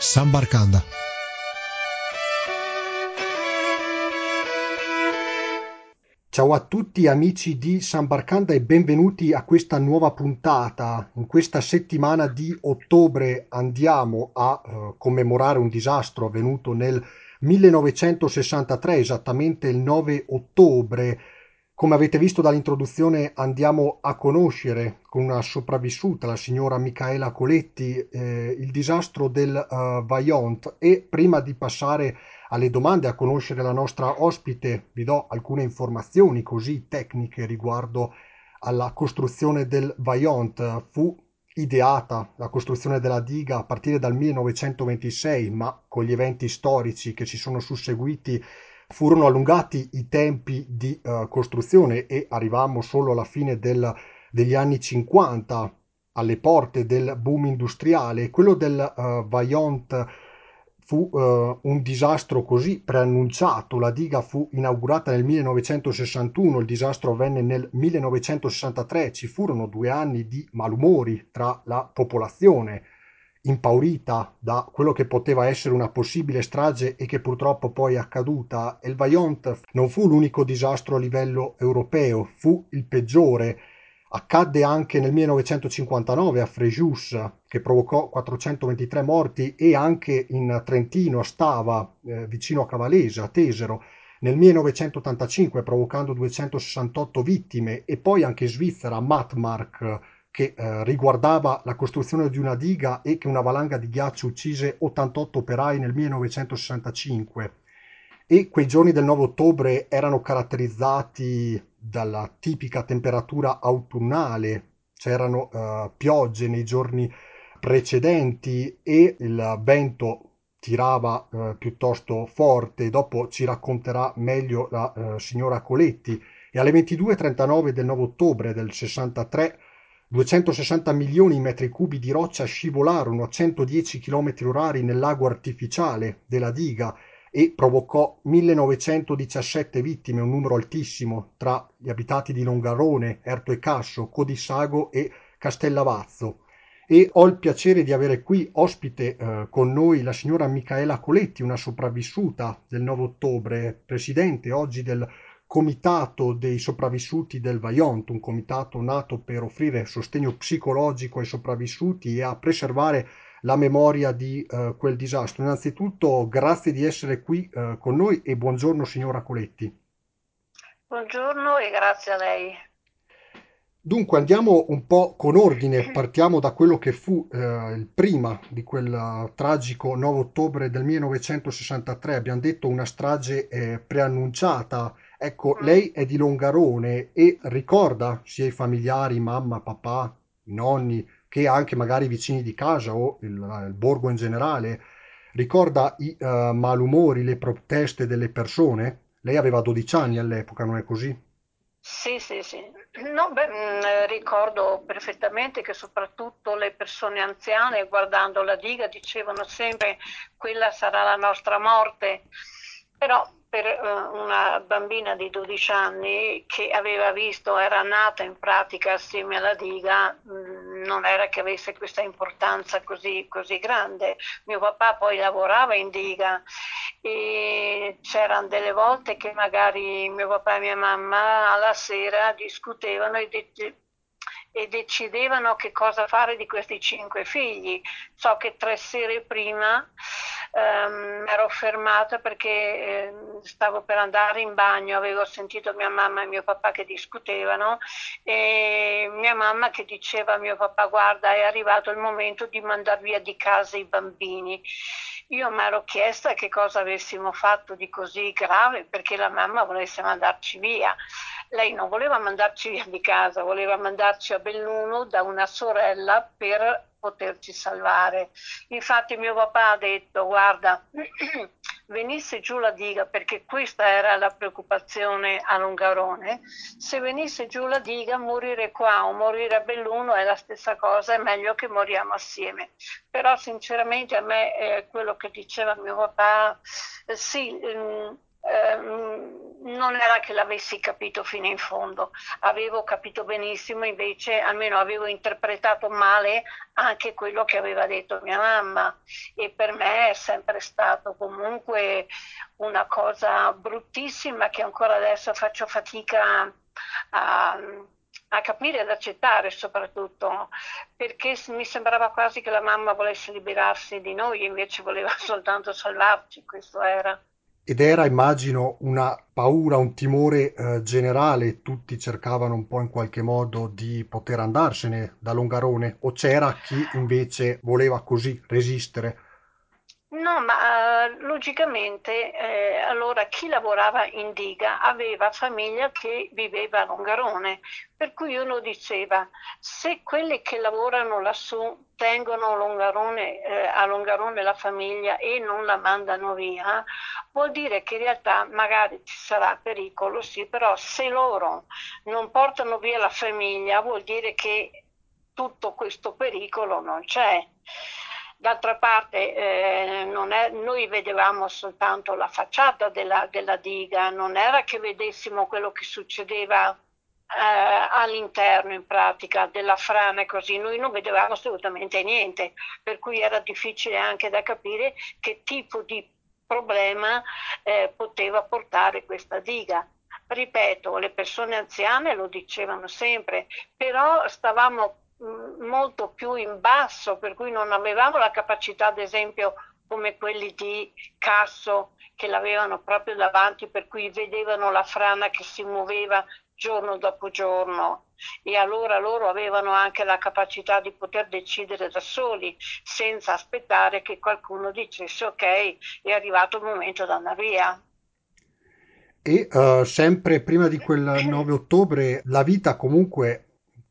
Sambarcanda. Ciao a tutti amici di San Barcanda e benvenuti a questa nuova puntata. In questa settimana di ottobre andiamo a uh, commemorare un disastro avvenuto nel 1963, esattamente il 9 ottobre. Come avete visto dall'introduzione andiamo a conoscere con una sopravvissuta, la signora Michaela Coletti, eh, il disastro del uh, Vaillant e prima di passare alle domande, a conoscere la nostra ospite, vi do alcune informazioni così tecniche riguardo alla costruzione del Vaillant. Fu ideata la costruzione della diga a partire dal 1926, ma con gli eventi storici che si sono susseguiti furono allungati i tempi di uh, costruzione e arrivammo solo alla fine del, degli anni 50 alle porte del boom industriale. Quello del uh, Vaillant fu uh, un disastro così preannunciato. La diga fu inaugurata nel 1961, il disastro avvenne nel 1963, ci furono due anni di malumori tra la popolazione impaurita da quello che poteva essere una possibile strage e che purtroppo poi è accaduta. Il Vaillant non fu l'unico disastro a livello europeo, fu il peggiore Accadde anche nel 1959 a Frejus, che provocò 423 morti, e anche in Trentino, a Stava, eh, vicino a Cavalese, a Tesero, nel 1985, provocando 268 vittime, e poi anche in Svizzera, a Matmark, che eh, riguardava la costruzione di una diga e che una valanga di ghiaccio uccise 88 operai nel 1965 e quei giorni del 9 ottobre erano caratterizzati dalla tipica temperatura autunnale, c'erano uh, piogge nei giorni precedenti e il vento tirava uh, piuttosto forte, dopo ci racconterà meglio la uh, signora Coletti. E alle 22.39 del 9 ottobre del 63 260 milioni di metri cubi di roccia scivolarono a 110 km orari nel lago artificiale della diga e provocò 1917 vittime, un numero altissimo, tra gli abitati di Longarone, Erto e Casso, Codissago e Castellavazzo. E ho il piacere di avere qui ospite eh, con noi la signora Michaela Coletti, una sopravvissuta del 9 ottobre, presidente oggi del Comitato dei sopravvissuti del Vaillant, un comitato nato per offrire sostegno psicologico ai sopravvissuti e a preservare la memoria di uh, quel disastro. Innanzitutto grazie di essere qui uh, con noi e buongiorno signora Coletti. Buongiorno e grazie a lei. Dunque andiamo un po' con ordine, partiamo da quello che fu eh, il prima di quel uh, tragico 9 ottobre del 1963, abbiamo detto una strage eh, preannunciata. Ecco, mm. lei è di Longarone e ricorda sia i familiari, mamma, papà, i nonni, che anche magari i vicini di casa o il, il borgo in generale, ricorda i uh, malumori, le proteste delle persone? Lei aveva 12 anni all'epoca, non è così? Sì, sì, sì. No, beh, mm, ricordo perfettamente che soprattutto le persone anziane guardando la diga dicevano sempre quella sarà la nostra morte, però per uh, una bambina di 12 anni che aveva visto, era nata in pratica assieme alla diga, mh, mm, non era che avesse questa importanza così, così grande. Mio papà poi lavorava in diga e c'erano delle volte che magari mio papà e mia mamma alla sera discutevano e, de- e decidevano che cosa fare di questi cinque figli. So che tre sere prima ehm, ero fermata perché eh, stavo per andare in bagno, avevo sentito mia mamma e mio papà che discutevano e mia mamma che diceva a mio papà guarda è arrivato il momento di mandare via di casa i bambini. Io mi ero chiesta che cosa avessimo fatto di così grave perché la mamma volesse mandarci via. Lei non voleva mandarci via di casa, voleva mandarci a Belluno da una sorella per poterci salvare. Infatti mio papà ha detto guarda, venisse giù la diga, perché questa era la preoccupazione a Longarone, se venisse giù la diga morire qua o morire a Belluno è la stessa cosa, è meglio che moriamo assieme. Però sinceramente a me eh, quello che diceva mio papà, eh, sì, ehm, ehm non era che l'avessi capito fino in fondo, avevo capito benissimo, invece almeno avevo interpretato male anche quello che aveva detto mia mamma e per me è sempre stato comunque una cosa bruttissima che ancora adesso faccio fatica a, a capire ed accettare soprattutto, perché mi sembrava quasi che la mamma volesse liberarsi di noi, invece voleva soltanto salvarci, questo era. Ed era, immagino, una paura, un timore eh, generale, tutti cercavano un po' in qualche modo di poter andarsene da Longarone, o c'era chi invece voleva così resistere? No, ma eh, logicamente eh, allora chi lavorava in diga aveva famiglia che viveva a Longarone, per cui uno diceva se quelli che lavorano lassù tengono Longarone, eh, a Longarone la famiglia e non la mandano via, vuol dire che in realtà magari ci sarà pericolo, sì, però se loro non portano via la famiglia vuol dire che tutto questo pericolo non c'è. D'altra parte eh, è, noi vedevamo soltanto la facciata della, della, diga, non era che vedessimo quello che succedeva eh, all'interno in pratica della frana e così, noi non vedevamo assolutamente niente, per cui era difficile anche da capire che tipo di problema eh, poteva portare questa diga. Ripeto, le persone anziane lo dicevano sempre, però stavamo molto più in basso, per cui non avevamo la capacità, ad esempio, come quelli di Casso che l'avevano proprio davanti, per cui vedevano la frana che si muoveva giorno dopo giorno e allora loro avevano anche la capacità di poter decidere da soli senza aspettare che qualcuno dicesse ok, è arrivato il momento di andare via. E uh, sempre prima di quel 9 ottobre la vita comunque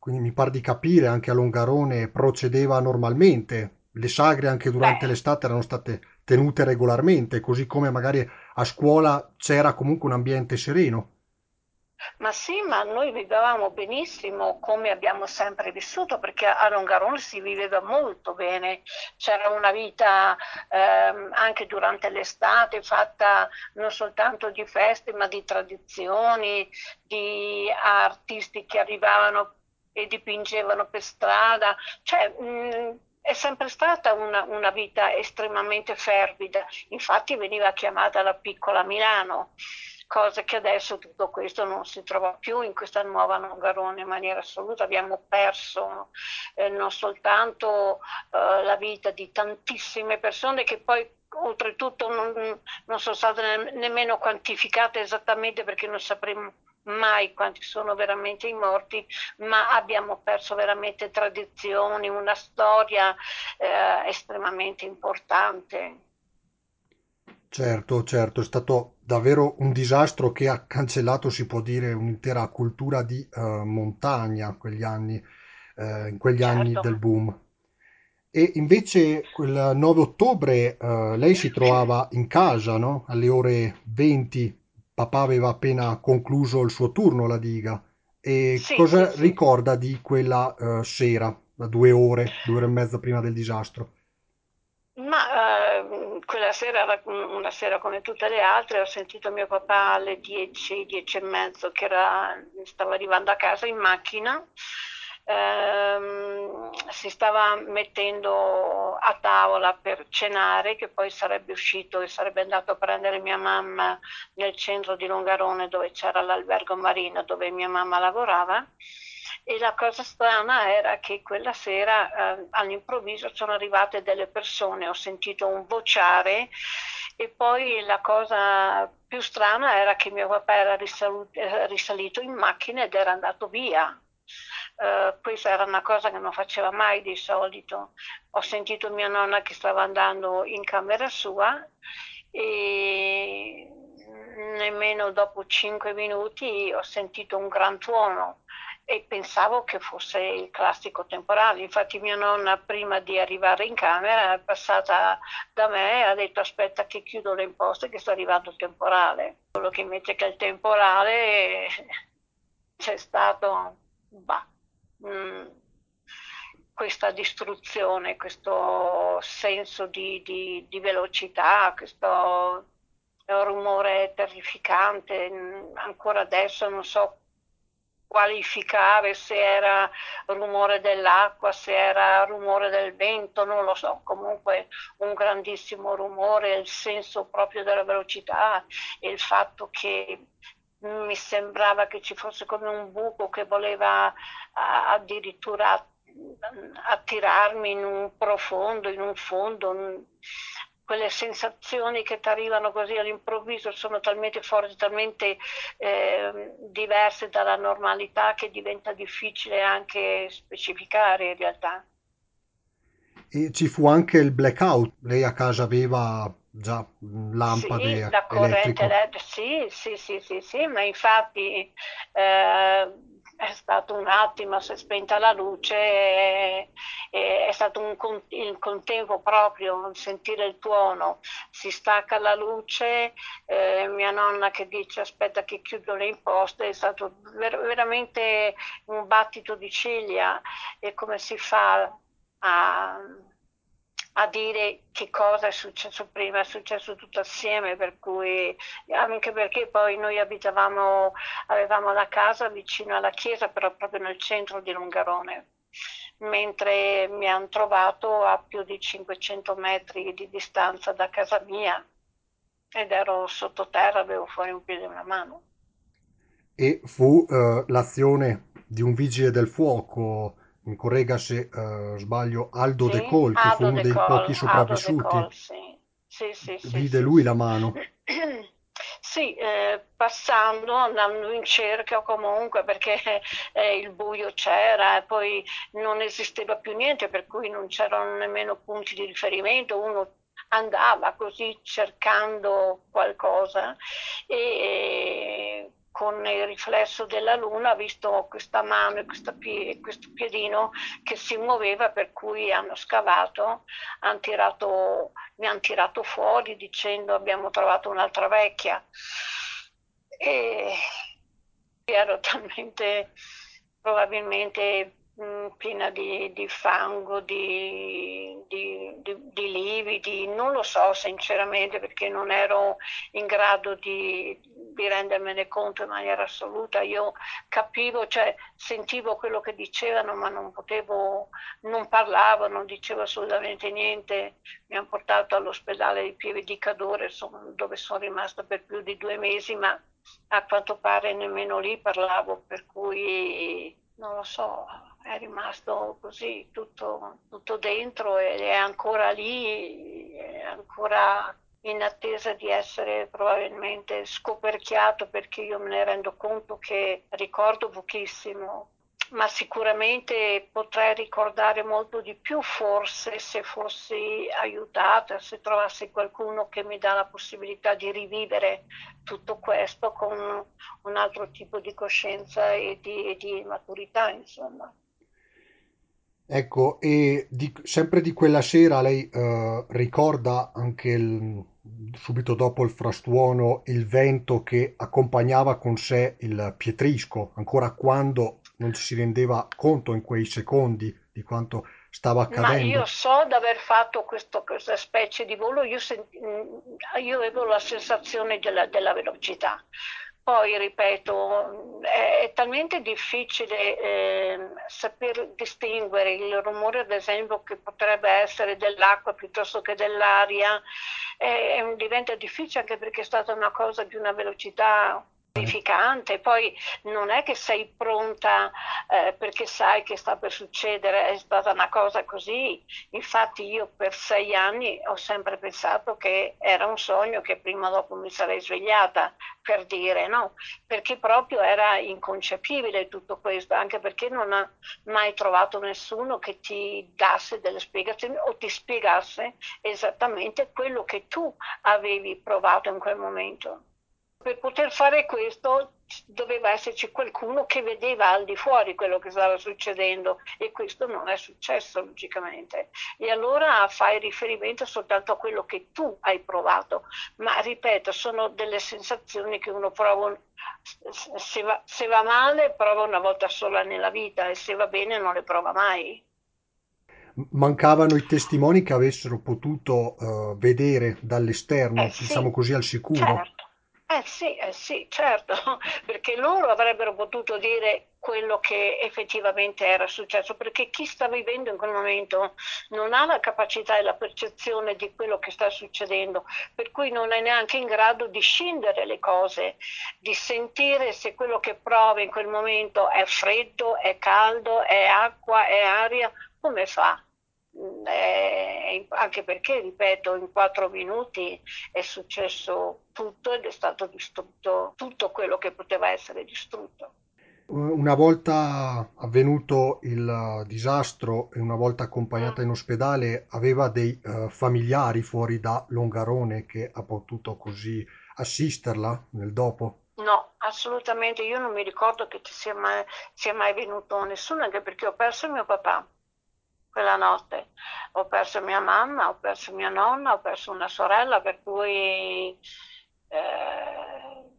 quindi mi pare di capire anche a Longarone procedeva normalmente. Le sagre anche durante Beh, l'estate erano state tenute regolarmente, così come magari a scuola c'era comunque un ambiente sereno. Ma sì, ma noi vivevamo benissimo come abbiamo sempre vissuto, perché a Longarone si viveva molto bene, c'era una vita ehm, anche durante l'estate fatta non soltanto di feste, ma di tradizioni, di artisti che arrivavano e dipingevano per strada, cioè mh, è sempre stata una, una, vita estremamente fervida, infatti veniva chiamata la piccola Milano, cosa che adesso tutto questo non si trova più in questa nuova Longarone in maniera assoluta, abbiamo perso eh, non soltanto eh, la vita di tantissime persone che poi oltretutto non, non sono state ne- nemmeno quantificate esattamente perché non sapremo mai quanti sono veramente i morti, ma abbiamo perso veramente tradizioni, una storia eh, estremamente importante. Certo, certo, è stato davvero un disastro che ha cancellato, si può dire, un'intera cultura di eh, montagna quegli anni, eh, in quegli anni Certo. del boom. E invece quel 9 ottobre eh, lei si trovava in casa, no? Alle ore 20, papà aveva appena concluso il suo turno alla diga. E Sì, cosa sì. ricorda di quella eh, sera, da due ore, due ore e mezza prima del disastro? Ma eh, quella sera era una sera come tutte le altre, ho sentito mio papà alle 10, 10 e mezzo che era, stava arrivando a casa in macchina, ehm, si stava mettendo a tavola per cenare, che poi sarebbe uscito e sarebbe andato a prendere mia mamma nel centro di Longarone dove c'era l'albergo marino dove mia mamma lavorava. E la cosa strana era che quella sera eh, all'improvviso sono arrivate delle persone, ho sentito un vociare e poi la cosa più strana era che mio papà era eh, risalito in macchina ed era andato via. Eh, questa era una cosa che non faceva mai di solito. Ho sentito mia nonna che stava andando in camera sua e nemmeno dopo cinque minuti ho sentito un gran tuono e pensavo che fosse il classico temporale. Infatti mia nonna prima di arrivare in camera è passata da me e ha detto aspetta che chiudo le imposte che sta arrivando il temporale. Solo che invece che il temporale c'è stato bah, mh, questa distruzione, questo senso di, di, di velocità, questo rumore terrificante, ancora adesso non so qualificare se era rumore dell'acqua, se era rumore del vento, non lo so, comunque un grandissimo rumore, il senso proprio della velocità e il fatto che mi sembrava che ci fosse come un buco che voleva addirittura attirarmi in un profondo, in un fondo. Quelle sensazioni che ti arrivano così all'improvviso sono talmente forti, talmente eh, diverse dalla normalità che diventa difficile anche specificare in realtà. E ci fu anche il blackout. Lei a casa aveva già Sì, lampade la corrente elettriche. LED, sì, sì, sì, sì, sì, ma infatti eh, è stato un attimo, si è spenta la luce, e- e è stato un il contempo proprio, sentire il tuono, si stacca la luce, eh, mia nonna che dice aspetta che chiudo le imposte, è stato ver- veramente un battito di ciglia e come si fa a, a dire che cosa è successo prima, è successo tutto assieme, per cui anche perché poi noi abitavamo, avevamo la casa vicino alla chiesa, però proprio nel centro di Longarone, mentre mi hanno trovato a più di 500 metri di distanza da casa mia ed ero sottoterra, avevo fuori un piede e una mano. E fu eh, l'azione di un vigile del fuoco, mi corregga se eh, sbaglio, Aldo De Sì, Col, che fu uno De dei pochi Col, De sopravvissuti. Col, sì. Sì, Vide lui la mano. Sì, eh, passando, andando in cerca comunque perché eh, il buio c'era e poi non esisteva più niente, per cui non c'erano nemmeno punti di riferimento, uno andava così cercando qualcosa e con il riflesso della luna ha visto questa mano e pie- questo piedino che si muoveva, per cui hanno scavato, han tirato, mi hanno tirato fuori dicendo abbiamo trovato un'altra vecchia. E ero talmente probabilmente mh, piena di, di fango, di, di, di, di lividi, non lo so sinceramente perché non ero in grado di, di rendermene conto in maniera assoluta. Io capivo, cioè sentivo quello che dicevano, ma non potevo, non parlavo, non dicevo assolutamente niente. Mi hanno portato all'ospedale di Pieve di Cadore, son- dove sono rimasta per più di due mesi, ma a quanto pare nemmeno lì parlavo, per cui non lo so, è rimasto così tutto, tutto dentro ed è ancora lì, è ancora in attesa di essere probabilmente scoperchiato perché io me ne rendo conto che ricordo pochissimo, ma sicuramente potrei ricordare molto di più forse se fossi aiutata, se trovassi qualcuno che mi dà la possibilità di rivivere tutto questo con un altro tipo di coscienza e di, e di maturità, insomma. Ecco, e di- sempre di quella sera lei eh, ricorda anche il- subito dopo il frastuono il vento che accompagnava con sé il Pietrisco, ancora quando non ci si rendeva conto in quei secondi di quanto stava Ma io accadendo. so di aver fatto questo- questa specie di volo, io, sen- mm, io avevo la sensazione della, della velocità. Poi, ripeto, è, talmente difficile ehm, saper distinguere il rumore, ad esempio, che potrebbe essere dell'acqua piuttosto che dell'aria, eh, diventa difficile anche perché è stata una cosa di una velocità terrificante. Poi non è che sei pronta eh, perché sai che sta per succedere, è stata una cosa così. Infatti io per sei anni ho sempre pensato che era un sogno che prima o dopo mi sarei svegliata, per dire, no? Perché proprio era inconcepibile tutto questo, anche perché non ha mai trovato nessuno che ti dasse delle spiegazioni o ti spiegasse esattamente quello che tu avevi provato in quel momento. Per poter fare questo doveva esserci qualcuno che vedeva al di fuori quello che stava succedendo e questo non è successo logicamente. E allora fai riferimento soltanto a quello che tu hai provato, ma ripeto, sono delle sensazioni che uno prova, se va, se va male prova una volta sola nella vita e se va bene non le prova mai. Mancavano i testimoni che avessero potuto eh, vedere Eh dall'esterno, diciamo sì, così, al sicuro. certo. Eh sì, eh sì, certo, perché loro avrebbero potuto dire quello che effettivamente era successo, perché chi sta vivendo in quel momento non ha la capacità e la percezione di quello che sta succedendo, per cui non è neanche in grado di scindere le cose, di sentire se quello che prova in quel momento è freddo, è caldo, è acqua, è aria, come fa? Eh, anche perché, ripeto, in quattro minuti è successo tutto ed è stato distrutto tutto quello che poteva essere distrutto. Una volta avvenuto il eh, disastro e una volta accompagnata in ospedale, aveva dei eh, familiari fuori da Longarone che ha potuto così assisterla nel dopo. No, assolutamente, io non mi ricordo che ci sia mai, sia mai venuto nessuno, anche perché ho perso mio papà quella notte, ho perso mia mamma, ho perso mia nonna, ho perso una sorella, per cui eh,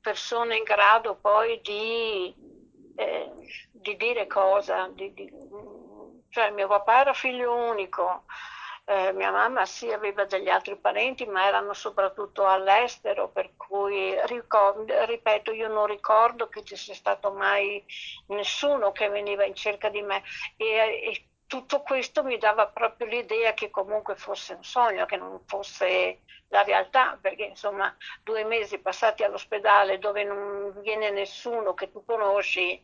persone in grado poi di, eh, di dire cosa, di- di- cioè mio papà era figlio unico, eh, mia mamma sì aveva degli altri parenti, ma erano soprattutto all'estero, per cui ricor- ripeto, io non ricordo che ci sia stato mai nessuno che veniva in cerca di me. E, e tutto questo mi dava proprio l'idea che comunque fosse un sogno, che non fosse la realtà, perché insomma due mesi passati all'ospedale dove non viene nessuno che tu conosci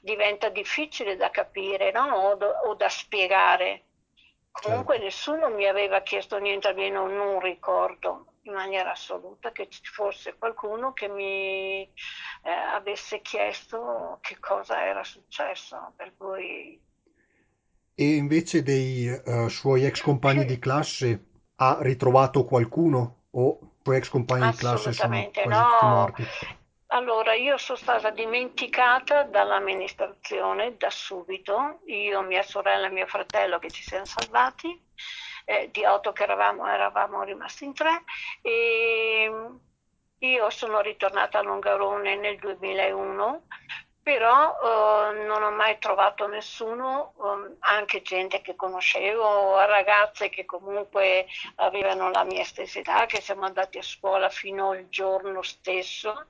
diventa difficile da capire no? o, o da spiegare. Comunque Certo. nessuno mi aveva chiesto niente, almeno non ricordo in maniera assoluta che ci fosse qualcuno che mi eh, avesse chiesto che cosa era successo, per cui E invece dei eh, suoi ex compagni di classe ha ritrovato qualcuno o i suoi ex compagni di classe sono Assolutamente quasi tutti no. morti? Allora, io sono stata dimenticata dall'amministrazione da subito, io, mia sorella e mio fratello che ci siamo salvati, eh, di otto che eravamo, eravamo rimasti in tre, e io sono ritornata a Longarone nel 2001 però eh, non ho mai trovato nessuno, eh, anche gente che conoscevo, ragazze che comunque avevano la mia stessa età, che siamo andati a scuola fino al giorno stesso,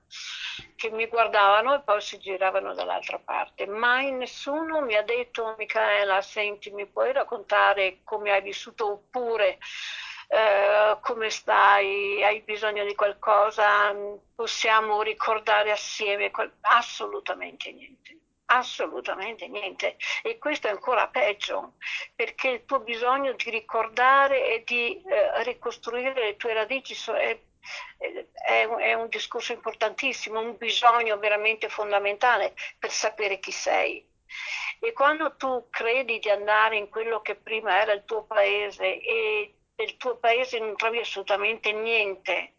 che mi guardavano e poi si giravano dall'altra parte. Mai nessuno mi ha detto, Michaela, senti, mi puoi raccontare come hai vissuto oppure eh, come stai, hai bisogno di qualcosa, possiamo ricordare assieme, assolutamente niente. Assolutamente niente. E questo è ancora peggio, perché il tuo bisogno di ricordare e di eh, ricostruire le tue radici è, è, è un discorso importantissimo, un bisogno veramente fondamentale per sapere chi sei. E quando tu credi di andare in quello che prima era il tuo paese e del tuo paese non trovi assolutamente niente,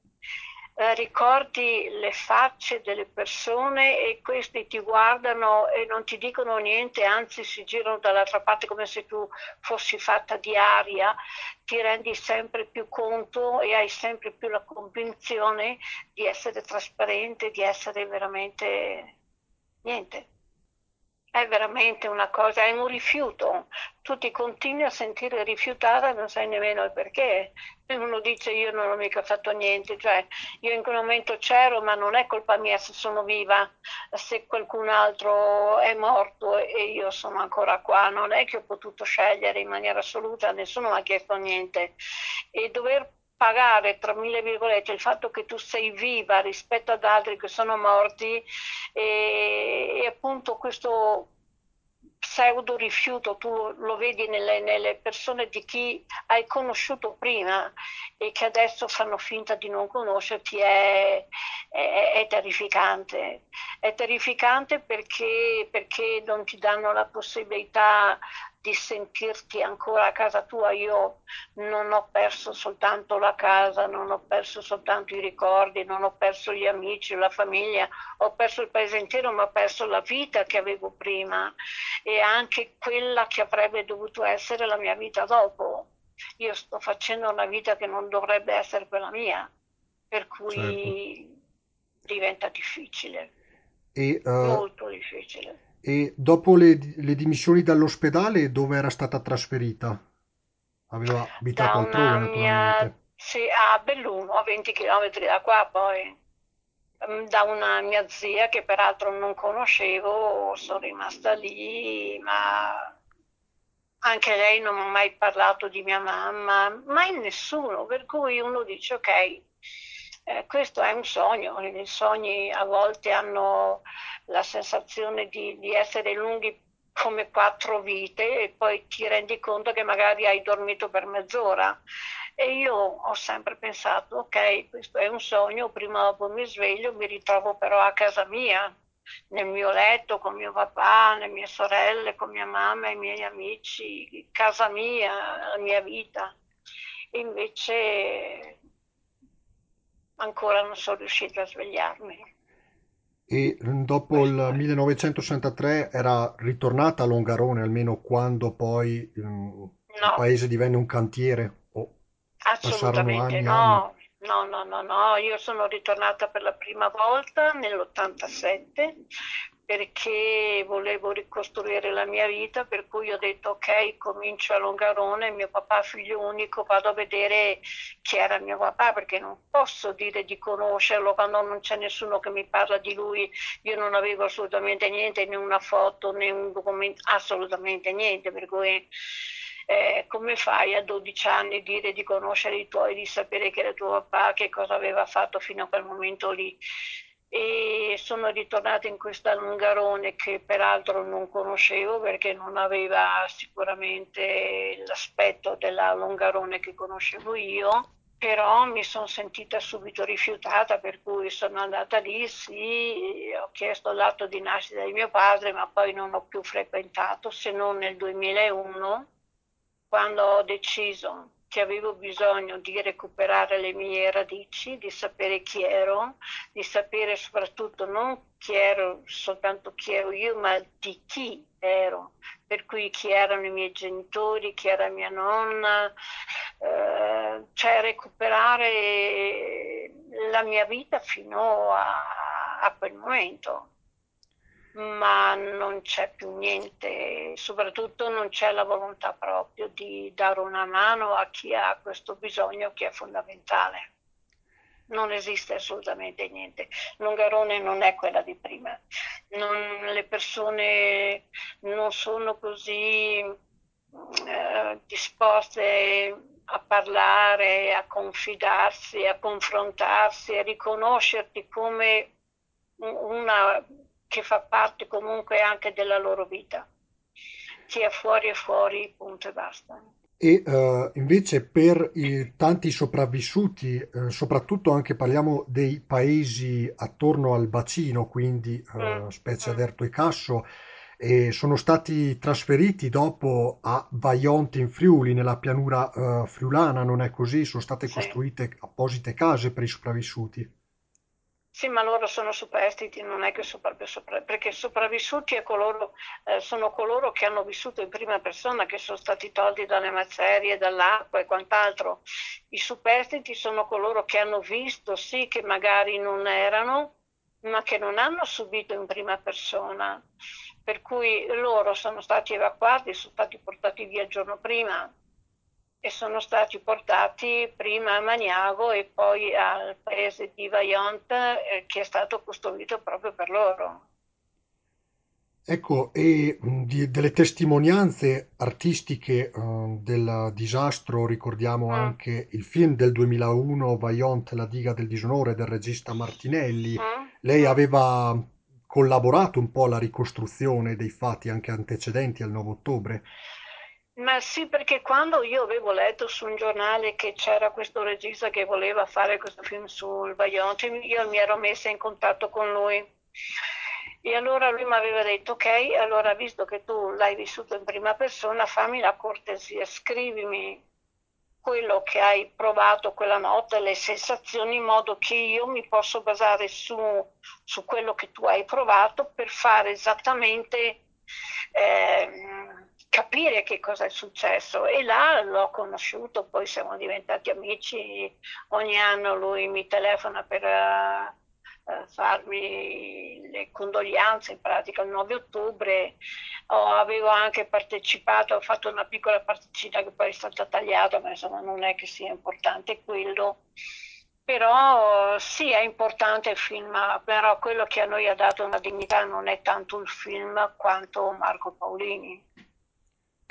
eh, ricordi le facce delle persone e questi ti guardano e non ti dicono niente, anzi si girano dall'altra parte come se tu fossi fatta di aria, ti rendi sempre più conto e hai sempre più la convinzione di essere trasparente, di essere veramente niente. È veramente una cosa, è un rifiuto. Tu ti continui a sentire rifiutata, non sai nemmeno il perché. E uno dice io non ho mica fatto niente, cioè io in quel momento c'ero, ma non è colpa mia se sono viva, se qualcun altro è morto e io sono ancora qua. Non è che ho potuto scegliere in maniera assoluta, nessuno mi ha chiesto niente. E dover pagare, tra mille virgolette, il fatto che tu sei viva rispetto ad altri che sono morti e, e appunto questo pseudo rifiuto tu lo vedi nelle, nelle, persone di chi hai conosciuto prima e che adesso fanno finta di non conoscerti è, è, è terrificante. È terrificante perché, perché non ti danno la possibilità di sentirti ancora a casa tua. Io non ho perso soltanto la casa, non ho perso soltanto i ricordi, non ho perso gli amici, la famiglia, ho perso il paese intero, ma ho perso la vita che avevo prima e anche quella che avrebbe dovuto essere la mia vita dopo. Io sto facendo una vita che non dovrebbe essere quella mia, per Certo. cui diventa difficile, E eh, molto difficile. E dopo le, le dimissioni dall'ospedale, dove era stata trasferita? Aveva da abitato altrove, una mia, naturalmente. sì, a Belluno, a 20 km da qua, poi mm, da una mia zia che peraltro non conoscevo, sono rimasta lì, ma anche lei non mi ha mai parlato di mia mamma, mai nessuno, per cui uno dice ok, eh, questo è un sogno, i sogni a volte hanno la sensazione di, di essere lunghi come quattro vite e poi ti rendi conto che magari hai dormito per mezz'ora. E io ho sempre pensato, ok, questo è un sogno, prima o poi mi sveglio, mi ritrovo però a casa mia, nel mio letto con mio papà, le mie sorelle, con mia mamma, i miei amici, casa mia, la mia vita. Invece ancora non sono riuscita a svegliarmi. E dopo Questo il è. 1963 era ritornata a Longarone, almeno quando poi mm, il No, paese divenne un cantiere, o passarono Assolutamente anni e anni. no, no, no, no, no, io sono ritornata per la prima volta nell'87 perché volevo ricostruire la mia vita, per cui ho detto ok, comincio a Longarone, mio papà figlio unico, vado a vedere chi era mio papà perché non posso dire di conoscerlo quando non c'è nessuno che mi parla di lui, io non avevo assolutamente niente, né una foto né un documento, assolutamente niente, per cui eh, come fai a 12 anni dire di conoscere i tuoi, di sapere che era tuo papà, che cosa aveva fatto fino a quel momento lì? E sono ritornata in questa Lungarone che peraltro non conoscevo perché non aveva sicuramente l'aspetto della Longarone che conoscevo io, però mi sono sentita subito rifiutata, per cui sono andata lì, sì, ho chiesto l'atto di nascita di mio padre, ma poi non ho più frequentato se non nel 2001 quando ho deciso che avevo bisogno di recuperare le mie radici, di sapere chi ero, di sapere soprattutto non chi ero, soltanto chi ero io, ma di chi ero, per cui chi erano i miei genitori, chi era mia nonna, eh, cioè recuperare la mia vita fino a, a quel momento ma non c'è più niente, soprattutto non c'è la volontà proprio di dare una mano a chi ha questo bisogno che è fondamentale. Non esiste assolutamente niente. Longarone non è quella di prima. Non, le persone non sono così eh, disposte a parlare, a confidarsi, a confrontarsi, a riconoscerti come una che fa parte comunque anche della loro vita. È fuori è fuori, punto e basta. E eh, invece per i tanti sopravvissuti, eh, soprattutto anche parliamo dei paesi attorno al bacino, quindi Mm, eh, Spezia, mm, Aderto e Casso, e sono stati trasferiti dopo a Vajont in Friuli, nella pianura eh, friulana, non è così? Sono state sì. costruite apposite case per i sopravvissuti. Sì, ma loro sono superstiti, non è che sono proprio sopra- perché sopravvissuti coloro, eh, sono coloro che hanno vissuto in prima persona, che sono stati tolti dalle macerie, dall'acqua e quant'altro. I superstiti sono coloro che hanno visto, sì, che magari non erano, ma che non hanno subito in prima persona. Per cui loro sono stati evacuati, sono stati portati via il giorno prima e sono stati portati prima a Maniago e poi al paese di Vaillant eh, che è stato costruito proprio per loro. Ecco, e mh, di- delle testimonianze artistiche eh, del disastro ricordiamo Mm, anche il film del 2001, Vaillant, La diga del disonore del regista Martinelli. mm, Lei mm. aveva collaborato un po' alla ricostruzione dei fatti anche antecedenti al 9 ottobre. Ma sì, perché quando io avevo letto su un giornale che c'era questo regista che voleva fare questo film sul Vajont, io mi ero messa in contatto con lui. E allora lui mi aveva detto, ok, allora visto che tu l'hai vissuto in prima persona, fammi la cortesia, scrivimi quello che hai provato quella notte, le sensazioni, in modo che io mi posso basare su, su quello che tu hai provato per fare esattamente ehm, capire che cosa è successo. E là l'ho conosciuto, poi siamo diventati amici, ogni anno lui mi telefona per, eh, farvi le condoglianze in pratica il 9 ottobre. Oh, avevo anche partecipato, ho fatto una piccola particina che poi è stata tagliata, ma insomma non è che sia importante quello. Però sì, è importante il film, però quello che a noi ha dato una dignità non è tanto il film quanto Marco Paolini.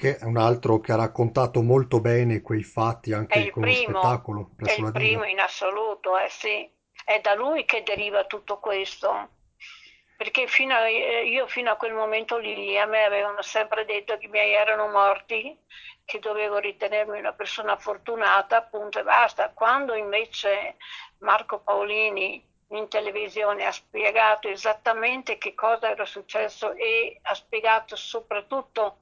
Che è un altro che ha raccontato molto bene quei fatti anche il con lo spettacolo è il primo in assoluto, eh sì. È da lui che deriva tutto questo. Perché fino a- eh, io fino a quel momento lì a me avevano sempre detto che i miei erano morti, che dovevo ritenermi una persona fortunata, appunto, e basta. Quando invece Marco Paolini in televisione ha spiegato esattamente che cosa era successo e ha spiegato soprattutto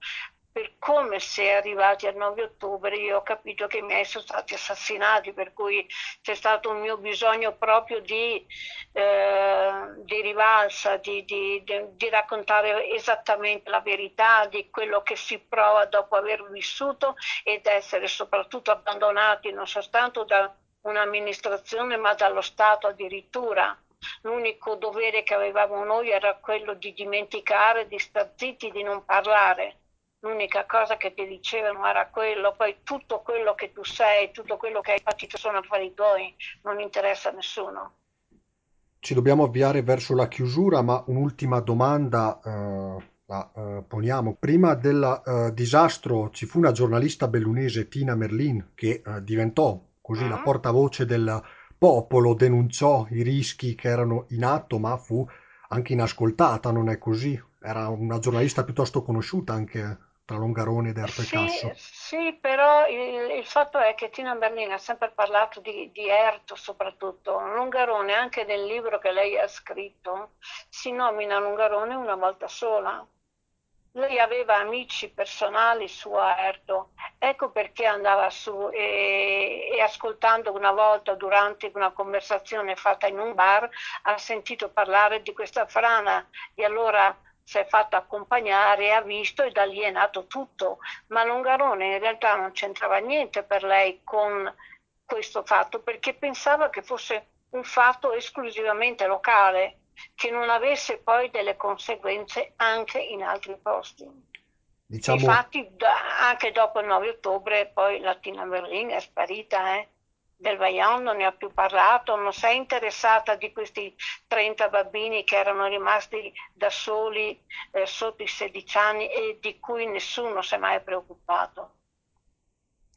per come si è arrivati al 9 ottobre, io ho capito che i miei sono stati assassinati, per cui c'è stato un mio bisogno proprio di, eh, di rivalsa, di, di- di- raccontare esattamente la verità di quello che si prova dopo aver vissuto ed essere soprattutto abbandonati non soltanto da un'amministrazione ma dallo Stato addirittura. L'unico dovere che avevamo noi era quello di dimenticare, di star zitti, di non parlare. L'unica cosa che ti dicevano era quello, poi tutto quello che tu sei, tutto quello che hai patito sono affari tuoi, non interessa a nessuno. Ci dobbiamo avviare verso la chiusura, ma un'ultima domanda eh, la eh, poniamo. Prima del eh, disastro ci fu una giornalista bellunese, Tina Merlin, che eh, diventò così la Mm? portavoce del popolo, denunciò i rischi che erano in atto, ma fu anche inascoltata, non è così? Era una giornalista piuttosto conosciuta anche tra Longarone ed Erto e Sì, Casso. sì, però il, il fatto è che Tina Berlin ha sempre parlato di, di Erto soprattutto. Lungarone, anche nel libro che lei ha scritto, si nomina Lungarone una volta sola. Lei aveva amici personali su Aerto, ecco perché andava su e, e ascoltando una volta durante una conversazione fatta in un bar ha sentito parlare di questa frana e allora si è fatto accompagnare, ha visto e da lì è nato tutto. Ma Longarone in realtà non c'entrava niente per lei con questo fatto perché pensava che fosse un fatto esclusivamente locale che non avesse poi delle conseguenze anche in altri posti. Diciamo Infatti, anche dopo il 9 ottobre, poi la Tina Merlin è sparita, eh. Del Vaillant non ne ha più parlato, non si è interessata di questi 30 bambini che erano rimasti da soli eh, sotto i 16 anni e di cui nessuno si è mai preoccupato.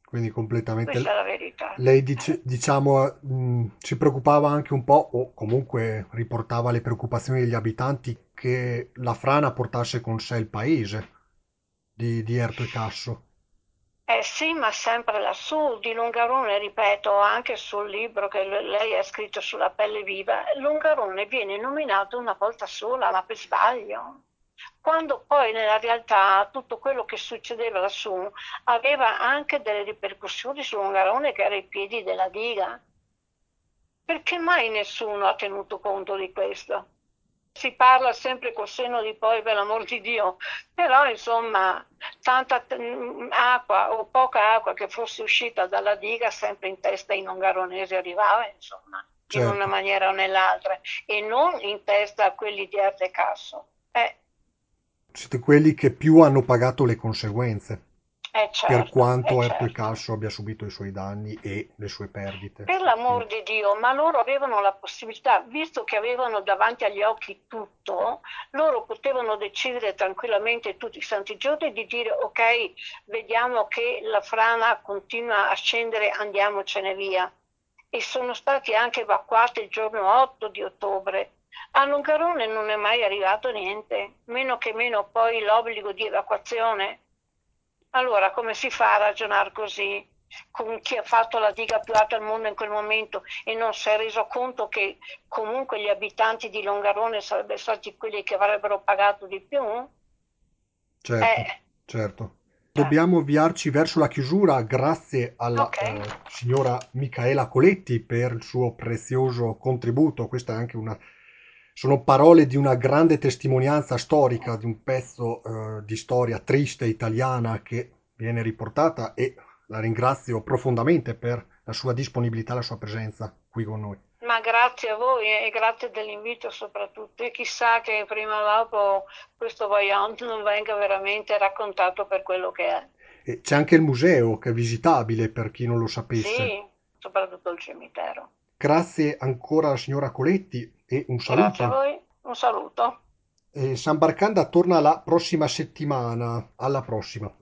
Quindi completamente. Questa è la verità. Lei dice, diciamo, mh, si preoccupava anche un po', o comunque riportava le preoccupazioni degli abitanti che la frana portasse con sé il paese di, di Erto e Casso. Eh sì, ma sempre lassù, di Longarone, ripeto, anche sul libro che lei ha scritto sulla pelle viva, Longarone viene nominato una volta sola, ma per sbaglio. Quando poi nella realtà tutto quello che succedeva lassù aveva anche delle ripercussioni su Longarone che era ai piedi della diga. Perché mai nessuno ha tenuto conto di questo? Si parla sempre col senno di poi, per l'amor di Dio, però insomma, tanta mm, acqua o poca acqua che fosse uscita dalla diga sempre in testa ai nongaronesi arrivava, insomma, in una Certo, maniera o nell'altra, e non in testa a quelli di Arte Casso. Eh, siete quelli che più hanno pagato le conseguenze, eh per certo, eh quanto Erto e certo. Casso abbia subito i suoi danni e le sue perdite. Per l'amor di Dio, ma loro avevano la possibilità, visto che avevano davanti agli occhi tutto, loro potevano decidere tranquillamente tutti i santi giorni di dire ok, vediamo che la frana continua a scendere, andiamocene via. E sono stati anche evacuati il giorno 8 di ottobre. A Longarone non è mai arrivato niente, meno che meno poi l'obbligo di evacuazione. Allora, come si fa a ragionare così con chi ha fatto la diga più alta al mondo in quel momento e non si è reso conto che comunque gli abitanti di Longarone sarebbero stati quelli che avrebbero pagato di più? certo, Eh, certo. eh, Dobbiamo avviarci verso la chiusura, grazie alla ok. eh, signora Micaela Coletti per il suo prezioso contributo. Questa è anche una, sono parole di una grande testimonianza storica di un pezzo eh, di storia triste italiana che viene riportata e la ringrazio profondamente per la sua disponibilità, la sua presenza qui con noi. Ma grazie a voi e grazie dell'invito soprattutto. E chissà che prima o dopo questo voyant non venga veramente raccontato per quello che è. E c'è anche il museo che è visitabile per chi non lo sapesse. Sì, soprattutto il cimitero. Grazie ancora alla signora Coletti e un Grazie a saluto. voi, un saluto. E San Barcanda torna la prossima settimana. Alla prossima.